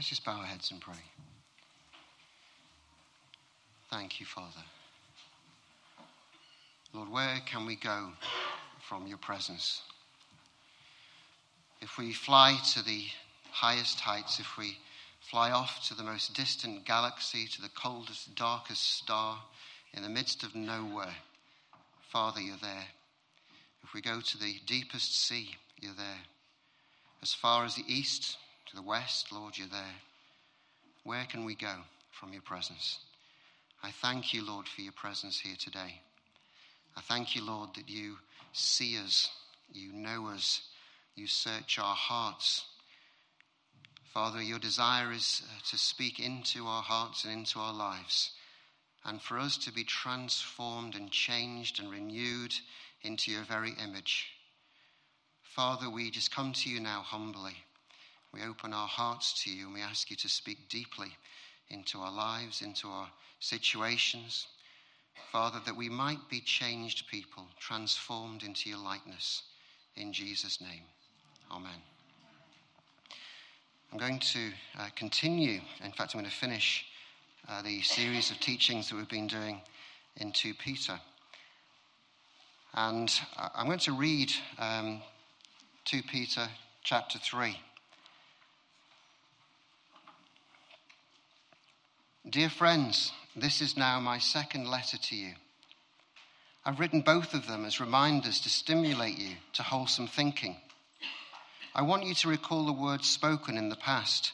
Let's just bow our heads and pray. Thank you, Father. Lord, where can we go from your presence? If we fly to the highest heights, if we fly off to the most distant galaxy, to the coldest, darkest star in the midst of nowhere, Father, you're there. If we go to the deepest sea, you're there. As far as the east to the west, Lord, you're there. Where can we go from your presence? I thank you, Lord, for your presence here today. I thank you, Lord, that you see us, you know us, you search our hearts. Father, your desire is uh, to speak into our hearts and into our lives, and for us to be transformed and changed and renewed into your very image. Father, we just come to you now humbly. We open our hearts to you and we ask you to speak deeply into our lives, into our situations. Father, that we might be changed people, transformed into your likeness. In Jesus' name. Amen. I'm going to uh, continue, in fact, I'm going to finish uh, the series of teachings that we've been doing in 2 Peter. And uh, I'm going to read um, 2 Peter chapter 3. Dear friends, this is now my second letter to you. I've written both of them as reminders to stimulate you to wholesome thinking. I want you to recall the words spoken in the past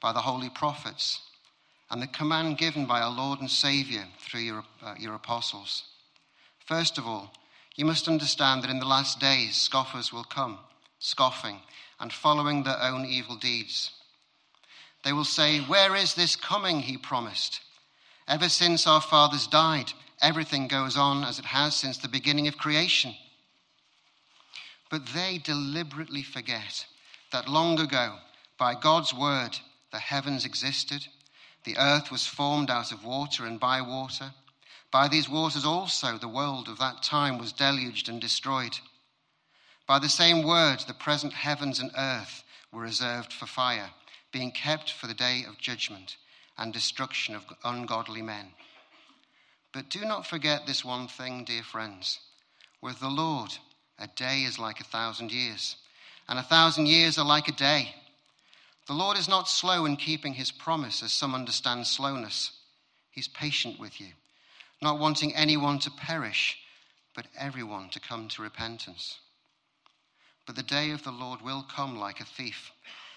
by the holy prophets and the command given by our Lord and Savior through your, uh, your apostles. First of all, you must understand that in the last days scoffers will come, scoffing and following their own evil deeds. They will say, Where is this coming he promised? Ever since our fathers died, everything goes on as it has since the beginning of creation. But they deliberately forget that long ago, by God's word, the heavens existed, the earth was formed out of water and by water. By these waters also the world of that time was deluged and destroyed. By the same word, the present heavens and earth were reserved for fire, being kept for the day of judgment and destruction of ungodly men. But do not forget this one thing, dear friends. With the Lord, a day is like a thousand years, and a thousand years are like a day. The Lord is not slow in keeping his promise, as some understand slowness. He's patient with you, not wanting anyone to perish, but everyone to come to repentance. But the day of the Lord will come like a thief.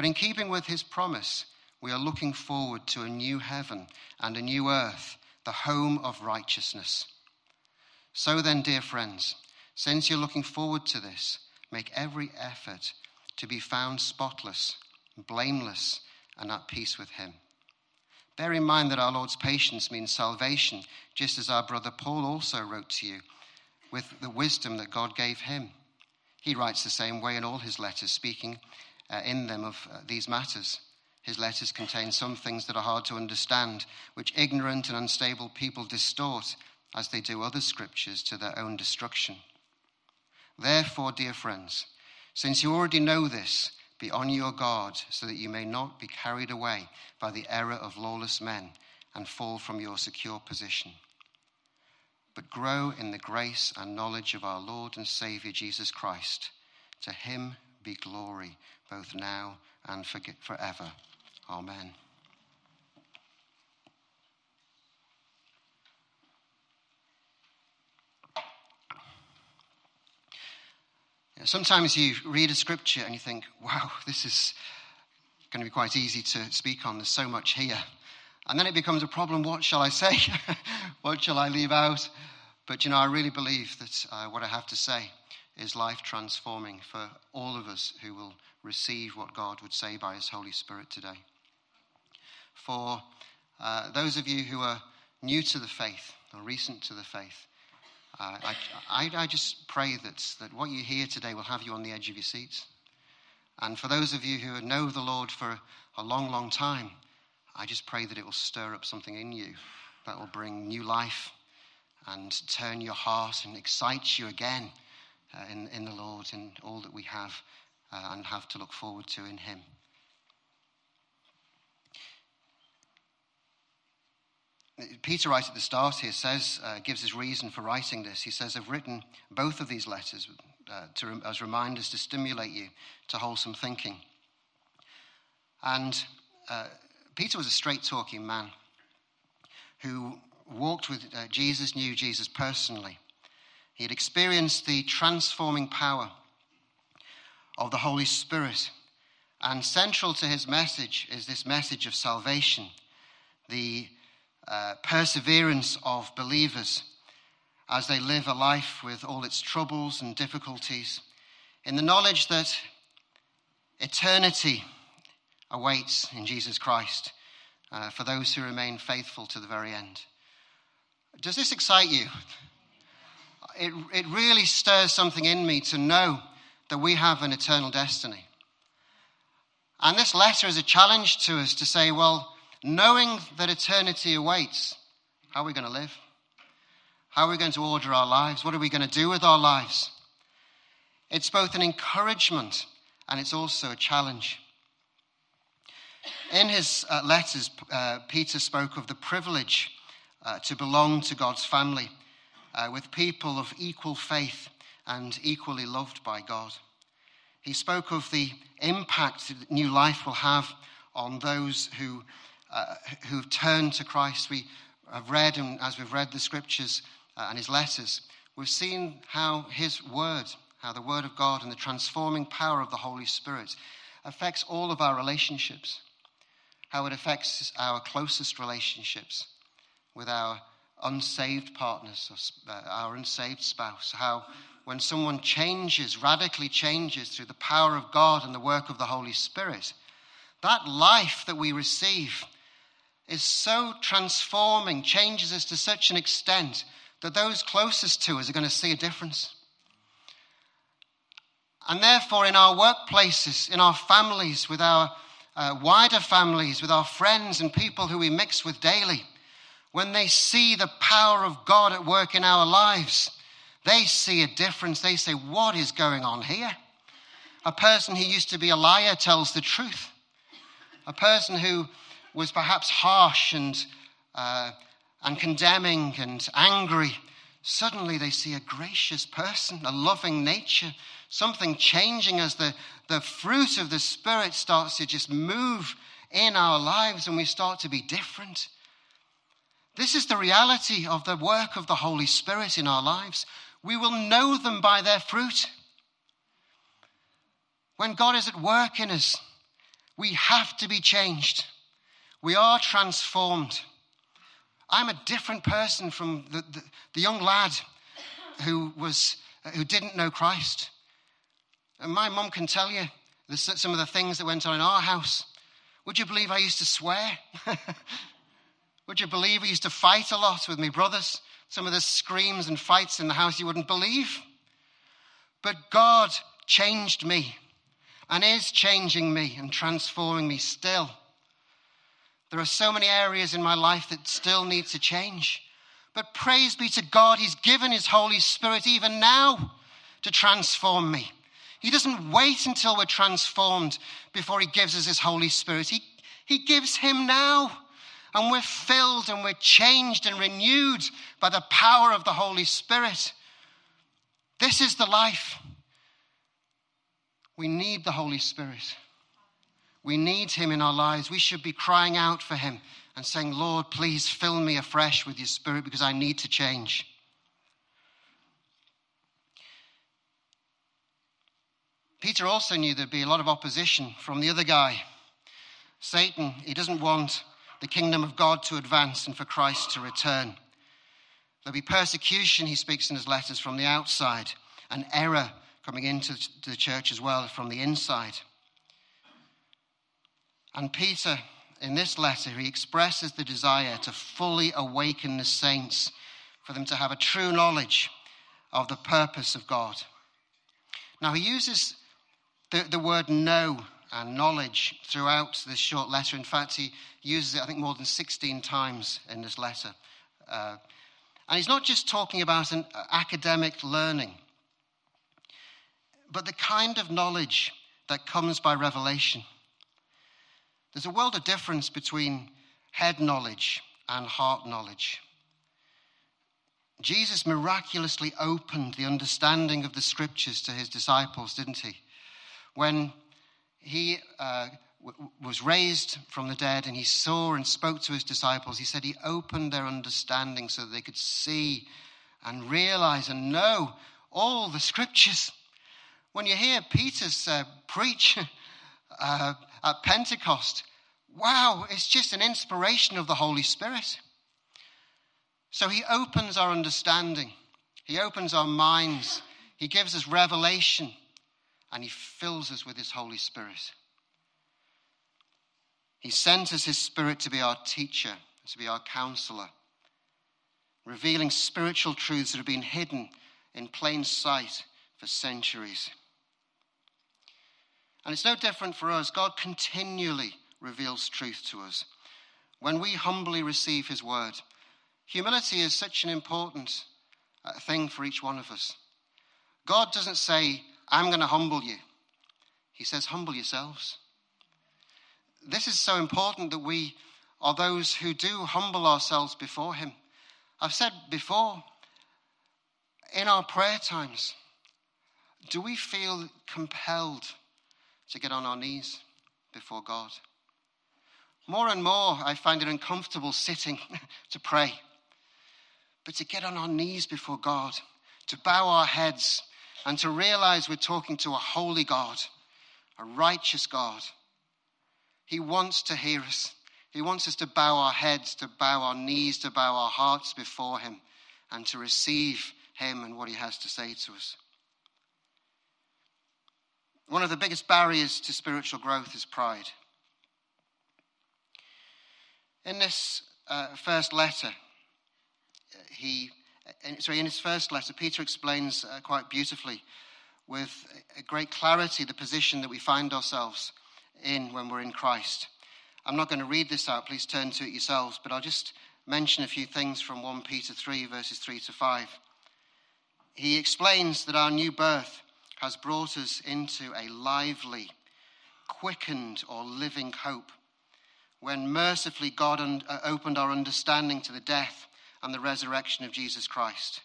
But in keeping with his promise, we are looking forward to a new heaven and a new earth, the home of righteousness. So then, dear friends, since you're looking forward to this, make every effort to be found spotless, blameless, and at peace with Him. Bear in mind that our Lord's patience means salvation, just as our brother Paul also wrote to you with the wisdom that God gave him. He writes the same way in all his letters, speaking uh, in them of uh, these matters. His letters contain some things that are hard to understand, which ignorant and unstable people distort as they do other scriptures to their own destruction. Therefore, dear friends, since you already know this, be on your guard so that you may not be carried away by the error of lawless men and fall from your secure position. But grow in the grace and knowledge of our Lord and Savior Jesus Christ. To him be glory both now and forever. Amen. Sometimes you read a scripture and you think, wow, this is going to be quite easy to speak on. There's so much here. And then it becomes a problem what shall I say? what shall I leave out? But you know, I really believe that uh, what I have to say is life transforming for all of us who will receive what God would say by His Holy Spirit today. for uh, those of you who are new to the faith or recent to the faith. Uh, I, I, I, just pray that, that what you hear today will have you on the edge of your seats. And for those of you who know the Lord for a long, long time, I just pray that it will stir up something in you that will bring new life and turn your heart and excite you again uh, in, in the Lord and all that we have uh, and have to look forward to in Him. Peter, right at the start here, says, uh, gives his reason for writing this. He says, I've written both of these letters uh, to, as reminders to stimulate you to wholesome thinking. And uh, Peter was a straight talking man who walked with uh, Jesus, knew Jesus personally. He had experienced the transforming power of the Holy Spirit. And central to his message is this message of salvation, the uh, perseverance of believers as they live a life with all its troubles and difficulties, in the knowledge that eternity awaits in Jesus Christ uh, for those who remain faithful to the very end. Does this excite you? It, it really stirs something in me to know that we have an eternal destiny. And this letter is a challenge to us to say, well, knowing that eternity awaits, how are we going to live? How are we going to order our lives? What are we going to do with our lives? It's both an encouragement and it's also a challenge. In his uh, letters, uh, Peter spoke of the privilege uh, to belong to God's family uh, with people of equal faith and equally loved by God. He spoke of the impact that new life will have on those who uh, who've turned to Christ. We have read, and as we've read the scriptures uh, and his letters, we've seen how his word, how the word of God and the transforming power of the Holy Spirit affects all of our relationships, how it affects our closest relationships with our unsaved partners, uh, our unsaved spouse, how when someone changes, radically changes through the power of God and the work of the Holy Spirit, that life that we receive is so transforming, changes us to such an extent that those closest to us are going to see a difference. And therefore, in our workplaces, in our families, with our uh, wider families, with our friends and people who we mix with daily, when they see the power of God at work in our lives, they see a difference. They say, What is going on here? A person who used to be a liar tells the truth. A person who was perhaps harsh and, uh, and condemning and angry, suddenly they see a gracious person, a loving nature, something changing as the, the fruit of the Spirit starts to just move in our lives and we start to be different. This is the reality of the work of the Holy Spirit in our lives. We will know them by their fruit. When God is at work in us, we have to be changed. We are transformed. I'm a different person from the, the, the young lad who, was, who didn't know Christ. And my mum can tell you some of the things that went on in our house. Would you believe I used to swear? Would you believe I used to fight a lot with my brothers? Some of the screams and fights in the house you wouldn't believe. But God changed me and is changing me and transforming me still. There are so many areas in my life that still need to change. But praise be to God, He's given His Holy Spirit even now to transform me. He doesn't wait until we're transformed before He gives us His Holy Spirit. He, he gives Him now. And we're filled and we're changed and renewed by the power of the Holy Spirit. This is the life. We need the Holy Spirit. We need him in our lives. We should be crying out for him and saying, Lord, please fill me afresh with your spirit because I need to change. Peter also knew there'd be a lot of opposition from the other guy. Satan, he doesn't want the kingdom of God to advance and for Christ to return. There'll be persecution, he speaks in his letters, from the outside, and error coming into the church as well from the inside. And Peter in this letter, he expresses the desire to fully awaken the saints, for them to have a true knowledge of the purpose of God. Now, he uses the, the word know and knowledge throughout this short letter. In fact, he uses it, I think, more than 16 times in this letter. Uh, and he's not just talking about an academic learning, but the kind of knowledge that comes by revelation. There's a world of difference between head knowledge and heart knowledge. Jesus miraculously opened the understanding of the scriptures to his disciples, didn't he? When he uh, w- was raised from the dead and he saw and spoke to his disciples, he said he opened their understanding so that they could see and realize and know all the scriptures. When you hear Peter's uh, preach uh, at Pentecost, wow, it's just an inspiration of the Holy Spirit. So he opens our understanding, he opens our minds, he gives us revelation, and he fills us with his Holy Spirit. He sent us his Spirit to be our teacher, to be our counselor, revealing spiritual truths that have been hidden in plain sight for centuries. And it's no different for us. God continually reveals truth to us. When we humbly receive his word, humility is such an important uh, thing for each one of us. God doesn't say, I'm going to humble you. He says, humble yourselves. This is so important that we are those who do humble ourselves before him. I've said before, in our prayer times, do we feel compelled to get on our knees before God? More and more, I find it uncomfortable sitting to pray. But to get on our knees before God, to bow our heads, and to realize we're talking to a holy God, a righteous God. He wants to hear us. He wants us to bow our heads, to bow our knees, to bow our hearts before Him, and to receive Him and what He has to say to us. One of the biggest barriers to spiritual growth is pride. In this uh, first letter, he, sorry, in his first letter, Peter explains uh, quite beautifully, with a great clarity, the position that we find ourselves in when we're in Christ. I'm not going to read this out, please turn to it yourselves, but I'll just mention a few things from 1 Peter 3, verses 3 to 5. He explains that our new birth has brought us into a lively, quickened, or living hope. When mercifully God un- uh, opened our understanding to the death and the resurrection of Jesus Christ,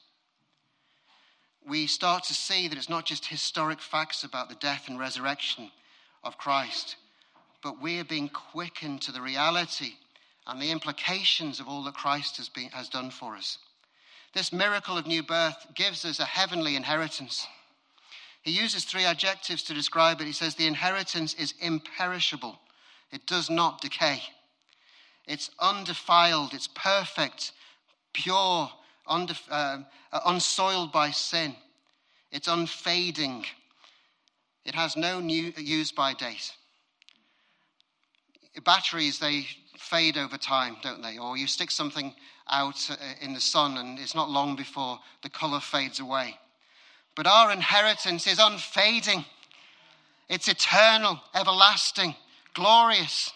we start to see that it's not just historic facts about the death and resurrection of Christ, but we're being quickened to the reality and the implications of all that Christ has, been, has done for us. This miracle of new birth gives us a heavenly inheritance. He uses three adjectives to describe it. He says the inheritance is imperishable, it does not decay, it's undefiled, it's perfect, pure, undef- uh, uh, unsoiled by sin, it's unfading, it has no new use by date. Batteries, they fade over time, don't they? Or you stick something out uh, in the sun and it's not long before the color fades away. But our inheritance is unfading, it's eternal, everlasting, glorious,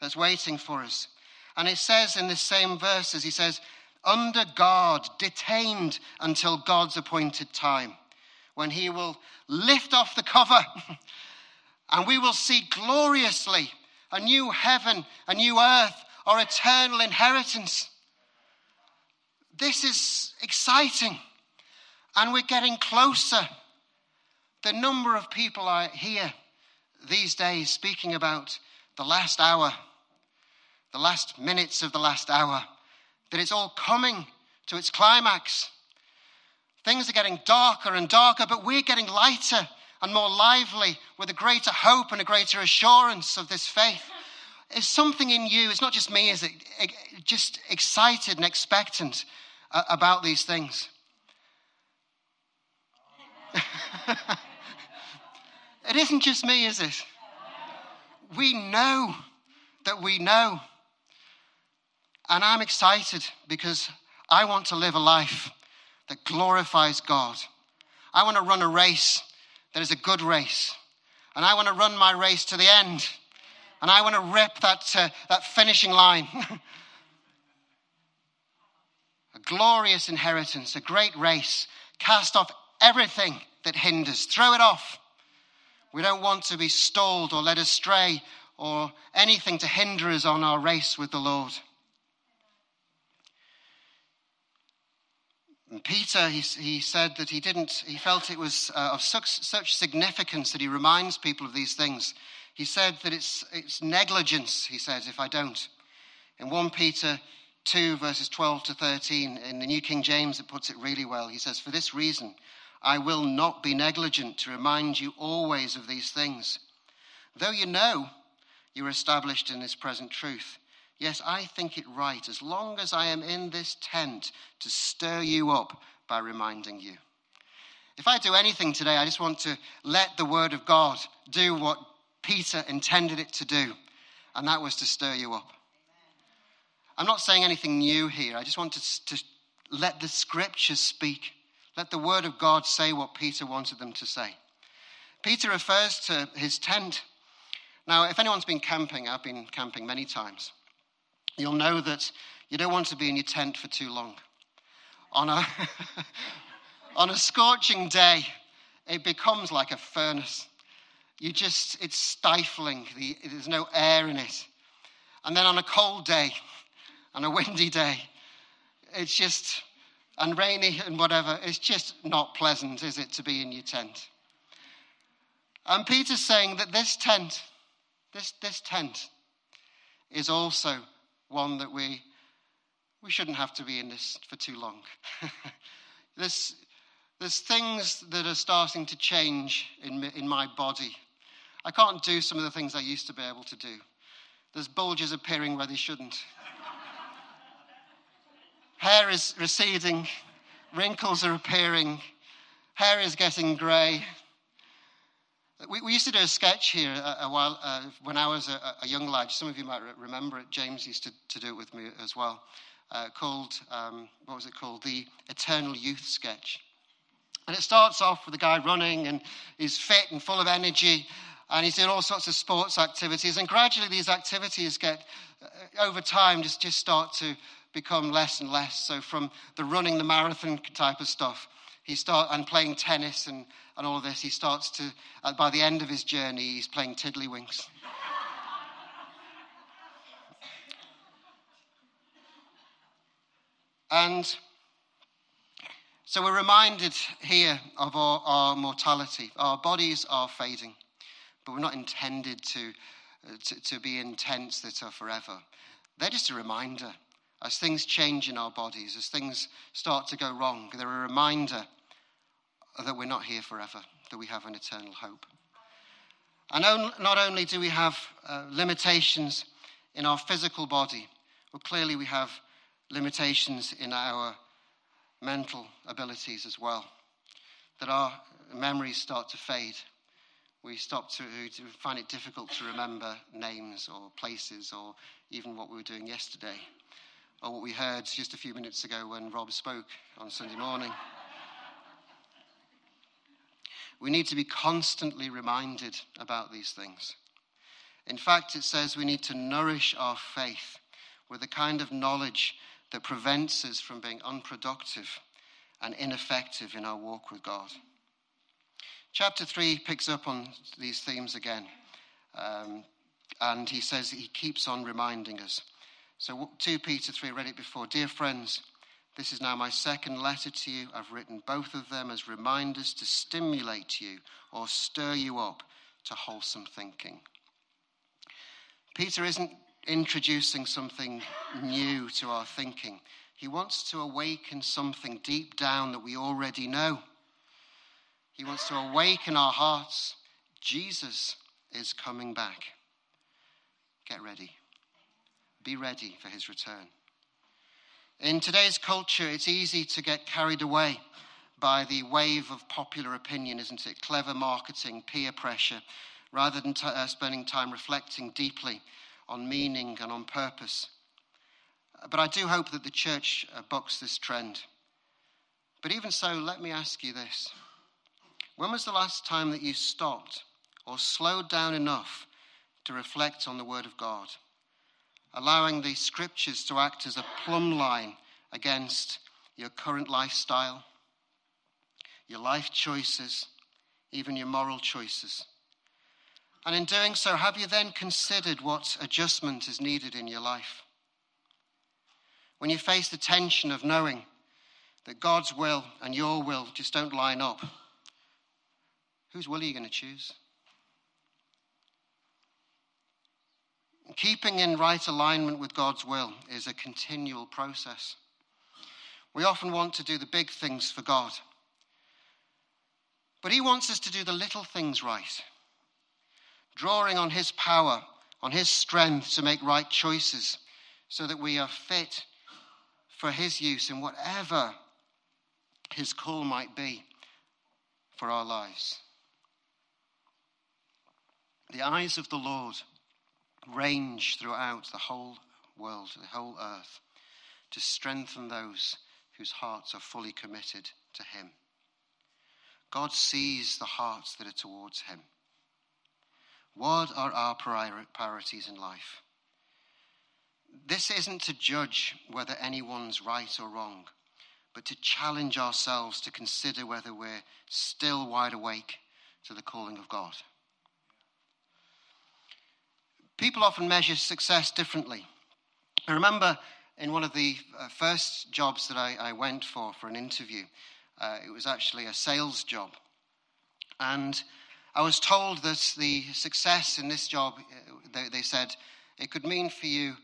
that's waiting for us. And it says in the same verses, he says, under guard, detained until God's appointed time, when he will lift off the cover and we will see gloriously a new heaven, a new earth, our eternal inheritance. This is exciting. And we're getting closer. The number of people I hear these days speaking about the last hour, the last minutes of the last hour, that it's all coming to its climax. Things are getting darker and darker, but we're getting lighter and more lively with a greater hope and a greater assurance of this faith. Is something in you, it's not just me, is it? Just excited and expectant uh, about these things. it isn't just me, is it? We know that we know. And I'm excited because I want to live a life that glorifies God. I want to run a race that is a good race. And I want to run my race to the end. And I want to rip that, uh, that finishing line. a glorious inheritance, a great race. Cast off everything that hinders, throw it off. We don't want to be stalled or led astray or anything to hinder us on our race with the Lord. And Peter, he, he said that he didn't, he felt it was uh, of such, such significance that he reminds people of these things. He said that it's, it's negligence, he says, if I don't. In 1 Peter 2, verses 12 to 13, in the New King James, it puts it really well. He says, For this reason, I will not be negligent to remind you always of these things. Though you know you are established in this present truth, yes, I think it right, as long as I am in this tent, to stir you up by reminding you. If I do anything today, I just want to let the word of God do what Peter intended it to do, and that was to stir you up. I'm not saying anything new here. I just want to, to let the scriptures speak. Let the word of God say what Peter wanted them to say. Peter refers to his tent. Now, if anyone's been camping, I've been camping many times, you'll know that you don't want to be in your tent for too long. On a, on a scorching day, it becomes like a furnace. You just, it's stifling. The, there's no air in it. And then on a cold day, on a windy day, it's just, and rainy and whatever, it's just not pleasant, is it, to be in your tent? And Peter's saying that this tent, this, this tent, is also one that we, we shouldn't have to be in this for too long. this, there's things that are starting to change in, in my body. I can't do some of the things I used to be able to do. There's bulges appearing where they shouldn't. Hair is receding, wrinkles are appearing, hair is getting grey. We, we, used to do a sketch here a, a while uh, when I was a, a, young lad. Some of you might remember it. James used to, to do it with me as well. Uh, called um, what was it called? The Eternal Youth Sketch. And it starts off with a guy running and he's fit and full of energy and he's doing all sorts of sports activities. And gradually, these activities get, uh, over time, just, just start to become less and less. So from the running, the marathon type of stuff, he start and playing tennis and, and all of this, he starts to, uh, by the end of his journey, he's playing tiddlywinks. and so we're reminded here of our, our mortality. Our bodies are fading, but we're not intended to, uh, to, to be in tents that are forever. They're just a reminder as things change in our bodies, as things start to go wrong, they're a reminder that we're not here forever, that we have an eternal hope. And not only do we have uh, limitations in our physical body, well, clearly we have limitations in our mental abilities as well, that our memories start to fade. We stop to, to find it difficult to remember names or places or even what we were doing yesterday or what we heard just a few minutes ago when Rob spoke on Sunday morning. we need to be constantly reminded about these things. In fact, it says we need to nourish our faith with the kind of knowledge that prevents us from being unproductive and ineffective in our walk with God. Chapter 3 picks up on these themes again. Um, and he says he keeps on reminding us. So 2 Peter 3, read it before. Dear friends, this is now my second letter to you. I've written both of them as reminders to stimulate you or stir you up to wholesome thinking. Peter isn't introducing something new to our thinking. He wants to awaken something deep down that we already know. He wants to awaken our hearts. Jesus is coming back. Get ready. Be ready for his return. In today's culture, it's easy to get carried away by the wave of popular opinion, isn't it? Clever marketing, peer pressure, rather than t- uh, spending time reflecting deeply on meaning and on purpose. But I do hope that the church uh, bucks this trend. But even so, let me ask you this When was the last time that you stopped or slowed down enough to reflect on the Word of God, allowing the scriptures to act as a plumb line against your current lifestyle, your life choices, even your moral choices? And in doing so, have you then considered what adjustment is needed in your life? When you face the tension of knowing that God's will and your will just don't line up, whose will are you going to choose? Keeping in right alignment with God's will is a continual process. We often want to do the big things for God, but He wants us to do the little things right, drawing on His power, on His strength to make right choices so that we are fit for His use in whatever His call might be for our lives. The eyes of the Lord range throughout the whole world, the whole earth, to strengthen those whose hearts are fully committed to Him. God sees the hearts that are towards Him. What are our priorities in life? This isn't to judge whether anyone's right or wrong, but to challenge ourselves to consider whether we're still wide awake to the calling of God. People often measure success differently. I remember in one of the uh, first jobs that I, I, went for for an interview, uh, it was actually a sales job. And I was told that the success in this job, uh, they, they said, it could mean for you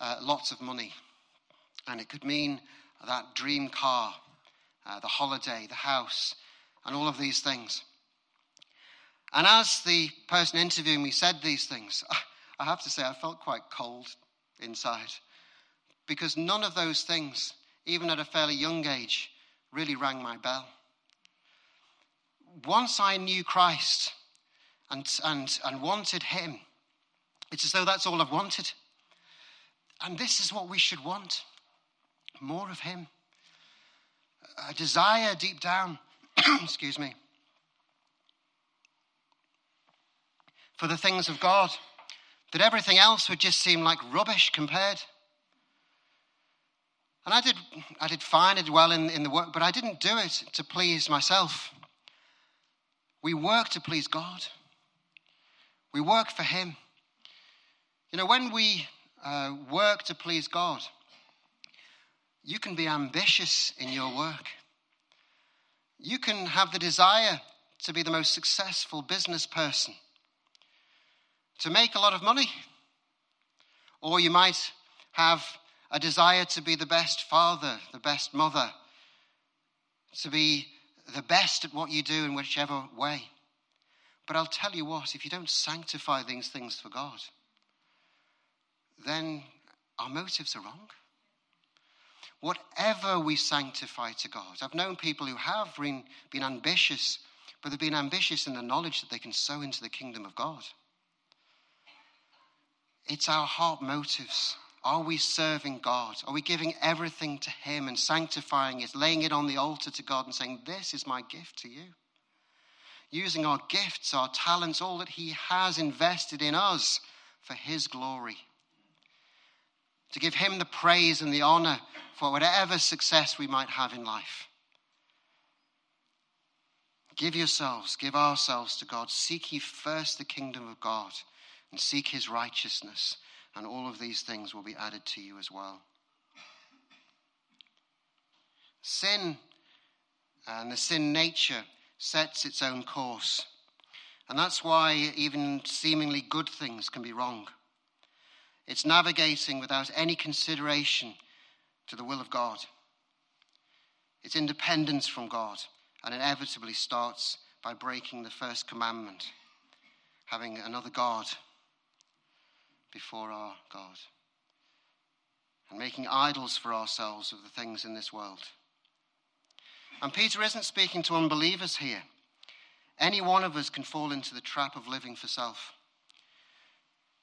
uh, lots of money. And it could mean that dream car, uh, the holiday, the house, and all of these things. And as the person interviewing me said these things, I have to say, I felt quite cold inside because none of those things, even at a fairly young age, really rang my bell. Once I knew Christ and, and, and wanted Him, it's as though that's all I've wanted. And this is what we should want more of Him. A desire deep down, excuse me, for the things of God that everything else would just seem like rubbish compared. And I did, I did fine, I did well in, in the work, but I didn't do it to please myself. We work to please God. We work for Him. You know, when we uh, work to please God, you can be ambitious in your work. You can have the desire to be the most successful business person to make a lot of money. Or you might have a desire to be the best father, the best mother, to be the best at what you do in whichever way. But I'll tell you what, if you don't sanctify these things for God, then our motives are wrong. Whatever we sanctify to God, I've known people who have been, been ambitious, but they've been ambitious in the knowledge that they can sow into the kingdom of God. It's our heart motives. Are we serving God? Are we giving everything to Him and sanctifying it, laying it on the altar to God and saying, This is my gift to you? Using our gifts, our talents, all that He has invested in us for His glory. To give Him the praise and the honor for whatever success we might have in life. Give yourselves, give ourselves to God. Seek ye first the kingdom of God and seek his righteousness, and all of these things will be added to you as well. Sin uh, and the sin nature sets its own course. And that's why even seemingly good things can be wrong. It's navigating without any consideration to the will of God. It's independence from God and inevitably starts by breaking the first commandment, having another God before our God and making idols for ourselves of the things in this world. And Peter isn't speaking to unbelievers here. Any one of us can fall into the trap of living for self.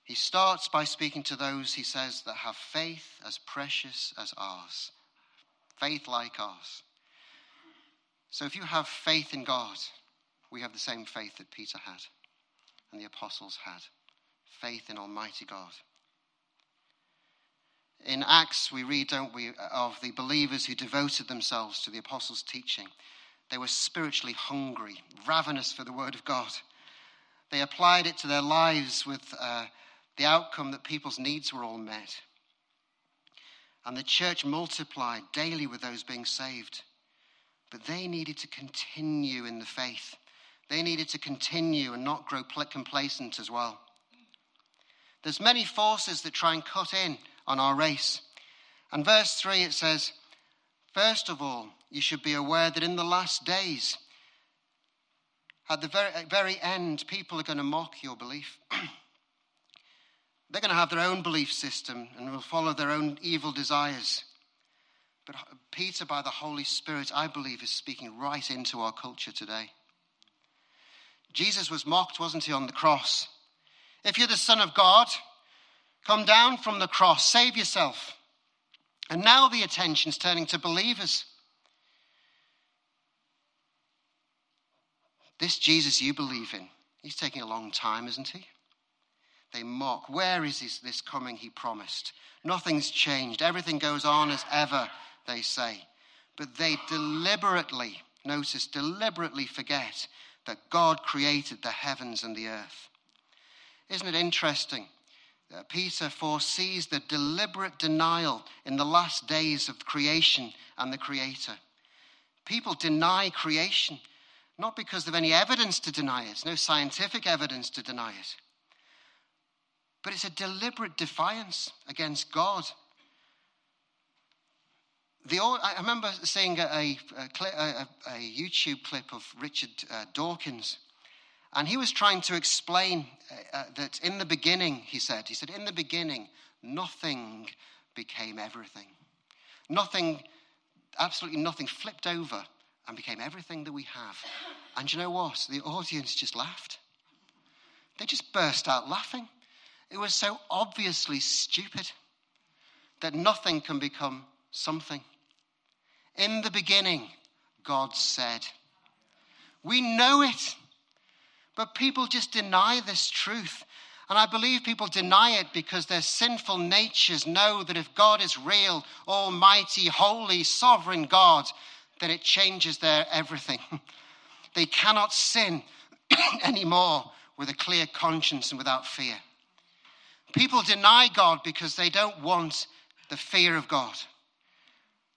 He starts by speaking to those, he says, that have faith as precious as ours, faith like ours. So if you have faith in God, we have the same faith that Peter had and the apostles had faith in Almighty God. In Acts, we read, don't we, of the believers who devoted themselves to the apostles' teaching. They were spiritually hungry, ravenous for the word of God. They applied it to their lives with uh, the outcome that people's needs were all met. And the church multiplied daily with those being saved. But they needed to continue in the faith. They needed to continue and not grow complacent as well. There's many forces that try and cut in on our race. And verse 3 it says, First of all, you should be aware that in the last days, at the very, very end, people are going to mock your belief. They're going to have their own belief system and will follow their own evil desires. But Peter, by the Holy Spirit, I believe, is speaking right into our culture today. Jesus was mocked, wasn't he, on the cross? If you're the Son of God, come down from the cross, save yourself. And now the attention's turning to believers. This Jesus you believe in, he's taking a long time, isn't he? They mock. Where is this, this coming he promised? Nothing's changed. Everything goes on as ever, they say. But they deliberately, notice, deliberately forget that God created the heavens and the earth. Isn't it interesting? that Peter foresees the deliberate denial in the last days of creation and the Creator. People deny creation, not because of any evidence to deny it, no scientific evidence to deny it, but it's a deliberate defiance against God. The, I remember seeing a, a, a, a YouTube clip of Richard uh, Dawkins, and he was trying to explain uh, uh, that in the beginning, he said, he said, in the beginning, nothing became everything. Nothing, absolutely nothing, flipped over and became everything that we have. And you know what? The audience just laughed. They just burst out laughing. It was so obviously stupid that nothing can become something. In the beginning, God said. We know it, but people just deny this truth. And I believe people deny it because their sinful natures know that if God is real, almighty, holy, sovereign God, then it changes their everything. they cannot sin anymore with a clear conscience and without fear. People deny God because they don't want the fear of God.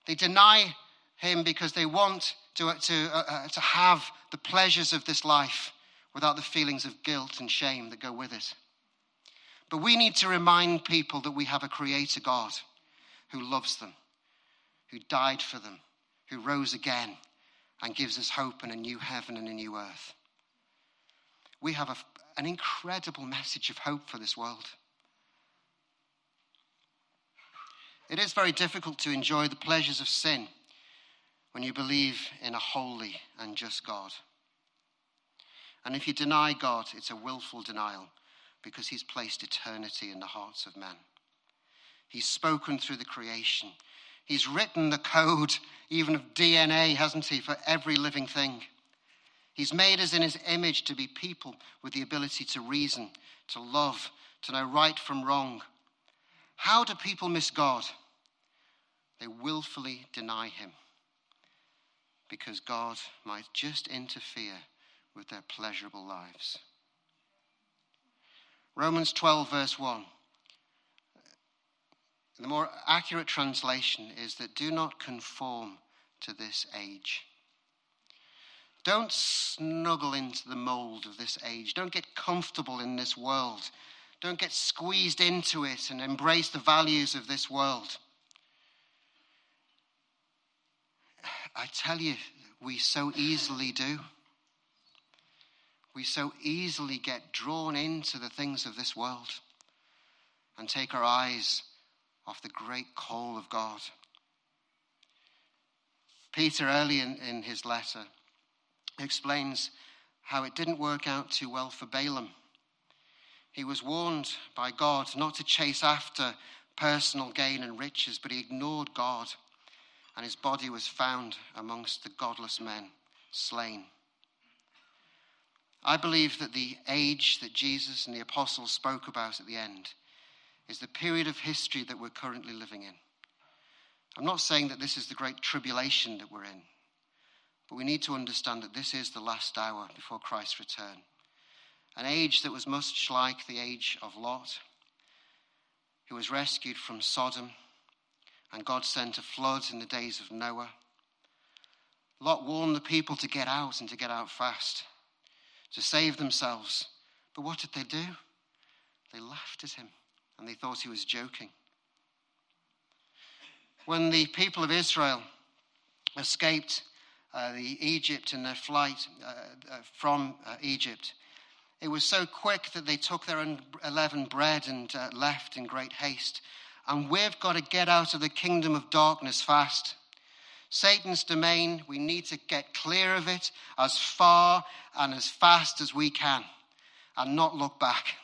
They deny Him because they want to, to, uh, uh, to have the pleasures of this life without the feelings of guilt and shame that go with it. But we need to remind people that we have a Creator God who loves them, who died for them, who rose again and gives us hope in a new heaven and a new earth. We have a, an incredible message of hope for this world. It is very difficult to enjoy the pleasures of sin when you believe in a holy and just God. And if you deny God, it's a willful denial because He's placed eternity in the hearts of men. He's spoken through the creation. He's written the code, even of DNA, hasn't He, for every living thing. He's made us in His image to be people with the ability to reason, to love, to know right from wrong, how do people miss God? They willfully deny Him because God might just interfere with their pleasurable lives. Romans 12, verse 1. The more accurate translation is that do not conform to this age. Don't snuggle into the mold of this age. Don't get comfortable in this world. Don't get squeezed into it and embrace the values of this world. I tell you, we so easily do. We so easily get drawn into the things of this world and take our eyes off the great call of God. Peter, early in, in his letter, explains how it didn't work out too well for Balaam He was warned by God not to chase after personal gain and riches, but he ignored God, and his body was found amongst the godless men, slain. I believe that the age that Jesus and the apostles spoke about at the end is the period of history that we're currently living in. I'm not saying that this is the great tribulation that we're in, but we need to understand that this is the last hour before Christ's return. An age that was much like the age of Lot, who was rescued from Sodom, and God sent a flood in the days of Noah. Lot warned the people to get out and to get out fast, to save themselves. But what did they do? They laughed at him and they thought he was joking. When the people of Israel escaped uh, the Egypt in their flight uh, uh, from uh, Egypt, it was so quick that they took their unleavened bread and uh, left in great haste. And we've got to get out of the kingdom of darkness fast. Satan's domain, we need to get clear of it as far and as fast as we can and not look back.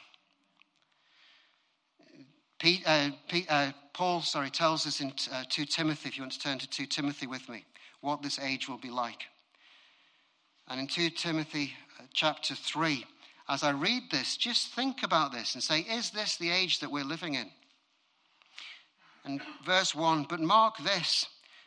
Pete, uh, Pete, uh, Paul, sorry, tells us in uh, 2 Timothy, if you want to turn to 2 Timothy with me, what this age will be like. And in 2 Timothy uh, chapter 3, as I read this, just think about this and say, is this the age that we're living in? And verse 1 But mark this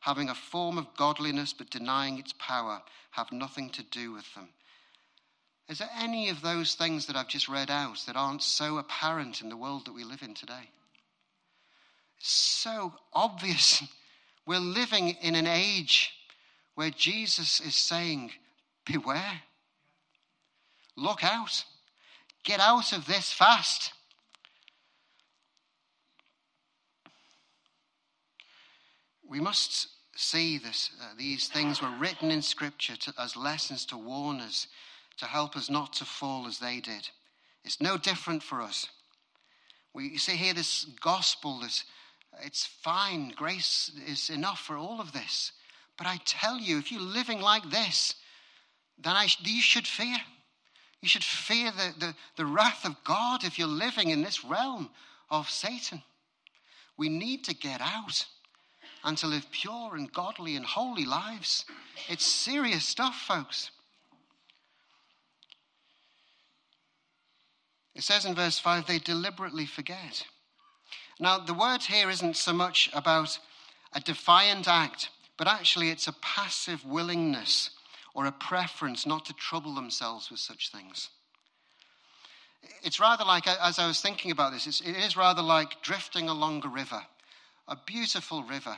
having a form of godliness but denying its power, have nothing to do with them. Is there any of those things that I've just read out that aren't so apparent in the world that we live in today? So obvious. We're living in an age where Jesus is saying, Beware, look out. Get out of this fast. We must see this. Uh, these things were written in Scripture to, as lessons to warn us, to help us not to fall as they did. It's no different for us. We see here this gospel, this, it's fine. Grace is enough for all of this. But I tell you, if you're living like this, then I, you should fear. You should fear the, the, the wrath of God if you're living in this realm of Satan. We need to get out and to live pure and godly and holy lives. It's serious stuff, folks. It says in verse 5 they deliberately forget. Now, the word here isn't so much about a defiant act, but actually it's a passive willingness or a preference not to trouble themselves with such things. It's rather like, as I was thinking about this, it is rather like drifting along a river, a beautiful river,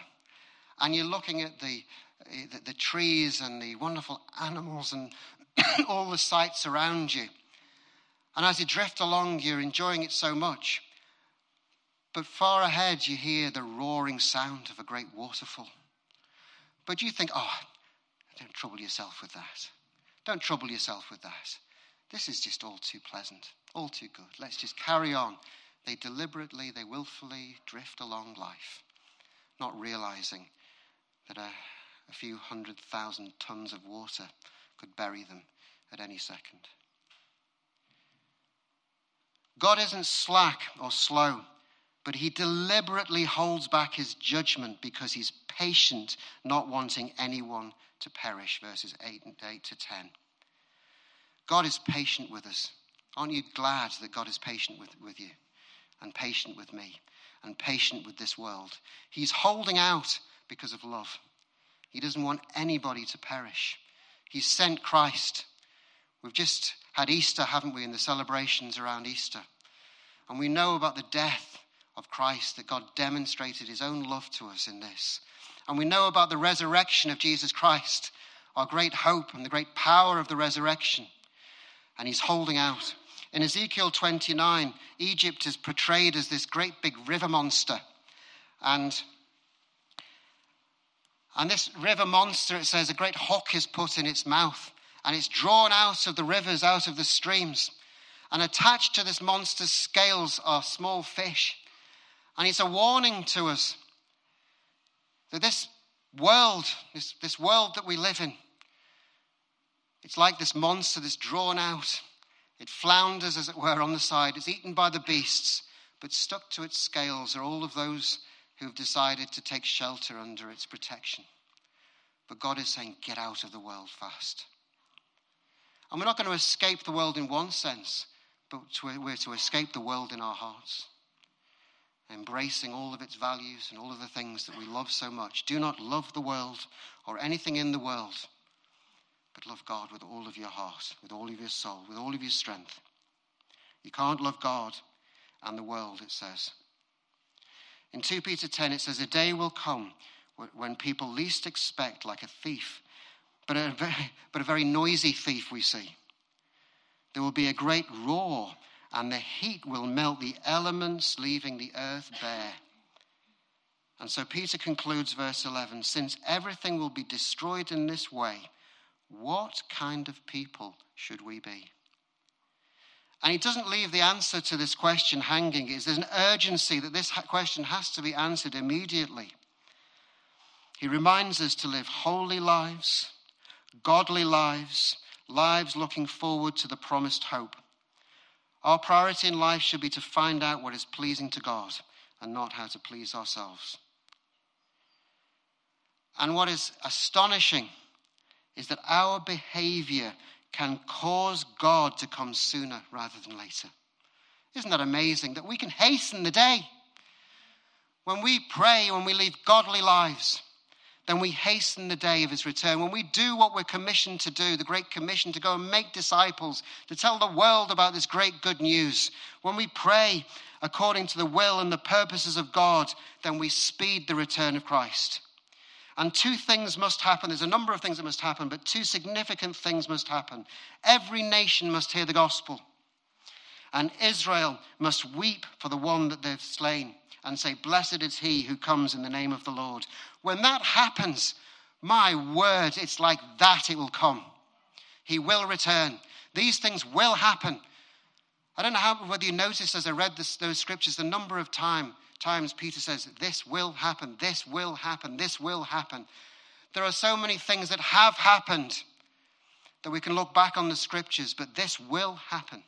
and you're looking at the, eh, the, the trees and the wonderful animals and all the sights around you. And as you drift along, you're enjoying it so much. But far ahead, you hear the roaring sound of a great waterfall. But you think, oh, don't trouble yourself with that. Don't trouble yourself with that. This is just all too pleasant, all too good. Let's just carry on. They deliberately, they willfully drift along life, not realizing that a, a few hundred thousand tons of water could bury them at any second. God isn't slack or slow, but he deliberately holds back his judgment because he's patient, not wanting anyone to perish, verses 8 and 8 to 10. God is patient with us. Aren't you glad that God is patient with, with you and patient with me and patient with this world? He's holding out because of love. He doesn't want anybody to perish. He's sent Christ. We've just had Easter, haven't we, in the celebrations around Easter. And we know about the death of Christ, that God demonstrated his own love to us in this. And we know about the resurrection of Jesus Christ, our great hope and the great power of the resurrection. And he's holding out. In Ezekiel 29, Egypt is portrayed as this great big river monster. And, and this river monster, it says, a great hawk is put in its mouth, and it's drawn out of the rivers, out of the streams. And attached to this monster's scales are small fish. And it's a warning to us that this world, this, this world that we live in, it's like this monster that's drawn out. It flounders, as it were, on the side. It's eaten by the beasts, but stuck to its scales are all of those who have decided to take shelter under its protection. But God is saying, get out of the world fast. And we're not going to escape the world in one sense, but we're to escape the world in our hearts embracing all of its values and all of the things that we love so much. Do not love the world or anything in the world, but love God with all of your heart, with all of your soul, with all of your strength. You can't love God and the world, it says. In 2 Peter 10, it says, A day will come when people least expect, like a thief, but a very, but a very noisy thief, we see. There will be a great roar and the heat will melt the elements, leaving the earth bare. And so Peter concludes verse 11 since everything will be destroyed in this way, what kind of people should we be? And he doesn't leave the answer to this question hanging. There's an urgency that this question has to be answered immediately. He reminds us to live holy lives, godly lives, lives looking forward to the promised hope. Our priority in life should be to find out what is pleasing to God and not how to please ourselves. And what is astonishing is that our behavior can cause God to come sooner rather than later. Isn't that amazing that we can hasten the day? When we pray, when we live godly lives, then we hasten the day of his return. When we do what we're commissioned to do, the Great Commission to go and make disciples, to tell the world about this great good news, when we pray according to the will and the purposes of God, then we speed the return of Christ. And two things must happen. There's a number of things that must happen, but two significant things must happen. Every nation must hear the gospel, and Israel must weep for the one that they've slain and say, Blessed is he who comes in the name of the Lord. When that happens, my word, it's like that it will come. He will return. These things will happen. I don't know how, whether you noticed as I read this, those scriptures the number of time, times Peter says, This will happen, this will happen, this will happen. There are so many things that have happened that we can look back on the scriptures, but this will happen.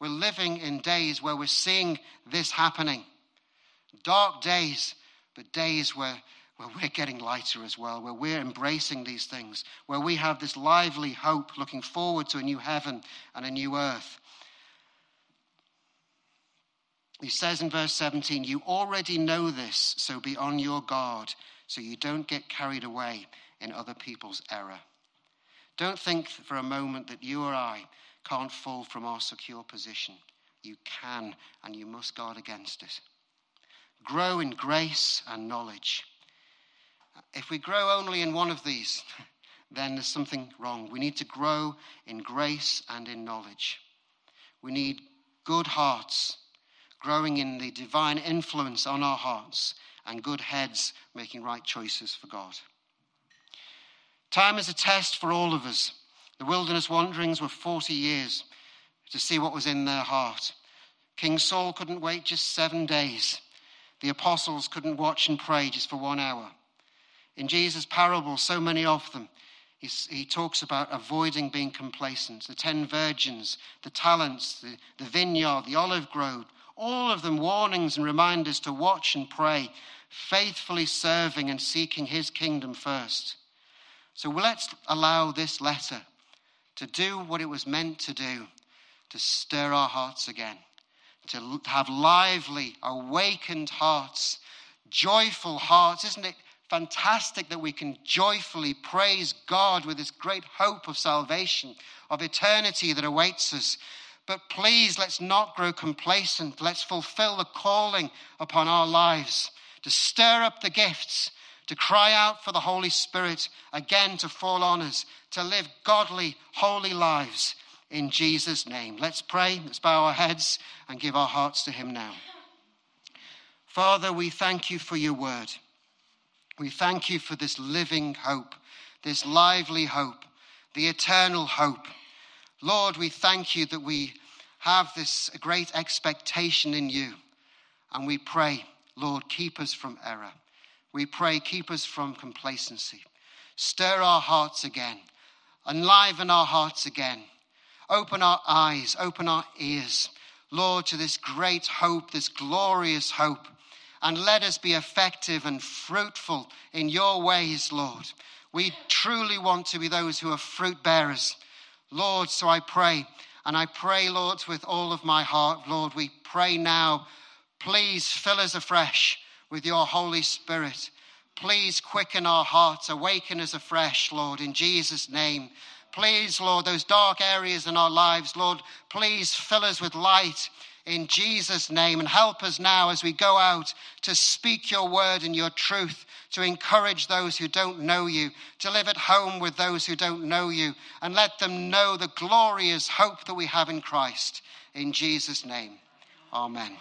We're living in days where we're seeing this happening. Dark days, but days where, where we're getting lighter as well, where we're embracing these things, where we have this lively hope looking forward to a new heaven and a new earth. He says in verse 17, You already know this, so be on your guard, so you don't get carried away in other people's error. Don't think for a moment that you or I can't fall from our secure position. You can, and you must guard against it grow in grace and knowledge. If we grow only in one of these, then there's something wrong. We need to grow in grace and in knowledge. We need good hearts, growing in the divine influence on our hearts, and good heads making right choices for God. Time is a test for all of us. The wilderness wanderings were 40 years to see what was in their heart. King Saul couldn't wait just seven days. The apostles couldn't watch and pray just for one hour. In Jesus' parables, so many of them, he talks about avoiding being complacent. The ten virgins, the talents, the, the vineyard, the olive grove, all of them warnings and reminders to watch and pray, faithfully serving and seeking his kingdom first. So let's allow this letter to do what it was meant to do, to stir our hearts again to have lively, awakened hearts, joyful hearts. Isn't it fantastic that we can joyfully praise God with this great hope of salvation, of eternity that awaits us? But please, let's not grow complacent. Let's fulfill the calling upon our lives to stir up the gifts, to cry out for the Holy Spirit again to fall on us, to live godly, holy lives in Jesus' name. Let's pray, let's bow our heads and give our hearts to Him now. Father, we thank you for your word. We thank you for this living hope, this lively hope, the eternal hope. Lord, we thank you that we have this great expectation in you. And we pray, Lord, keep us from error. We pray, keep us from complacency. Stir our hearts again, enliven our hearts again, open our eyes, open our ears, Lord, to this great hope, this glorious hope. And let us be effective and fruitful in your ways, Lord. We truly want to be those who are fruit bearers. Lord, so I pray, and I pray, Lord, with all of my heart, Lord, we pray now, please fill us afresh with your Holy Spirit. Please quicken our hearts, awaken us afresh, Lord, in Jesus' name. Please, Lord, those dark areas in our lives, Lord, please fill us with light in Jesus' name and help us now as we go out to speak your word and your truth, to encourage those who don't know you, to live at home with those who don't know you, and let them know the glorious hope that we have in Christ. In Jesus' name, amen.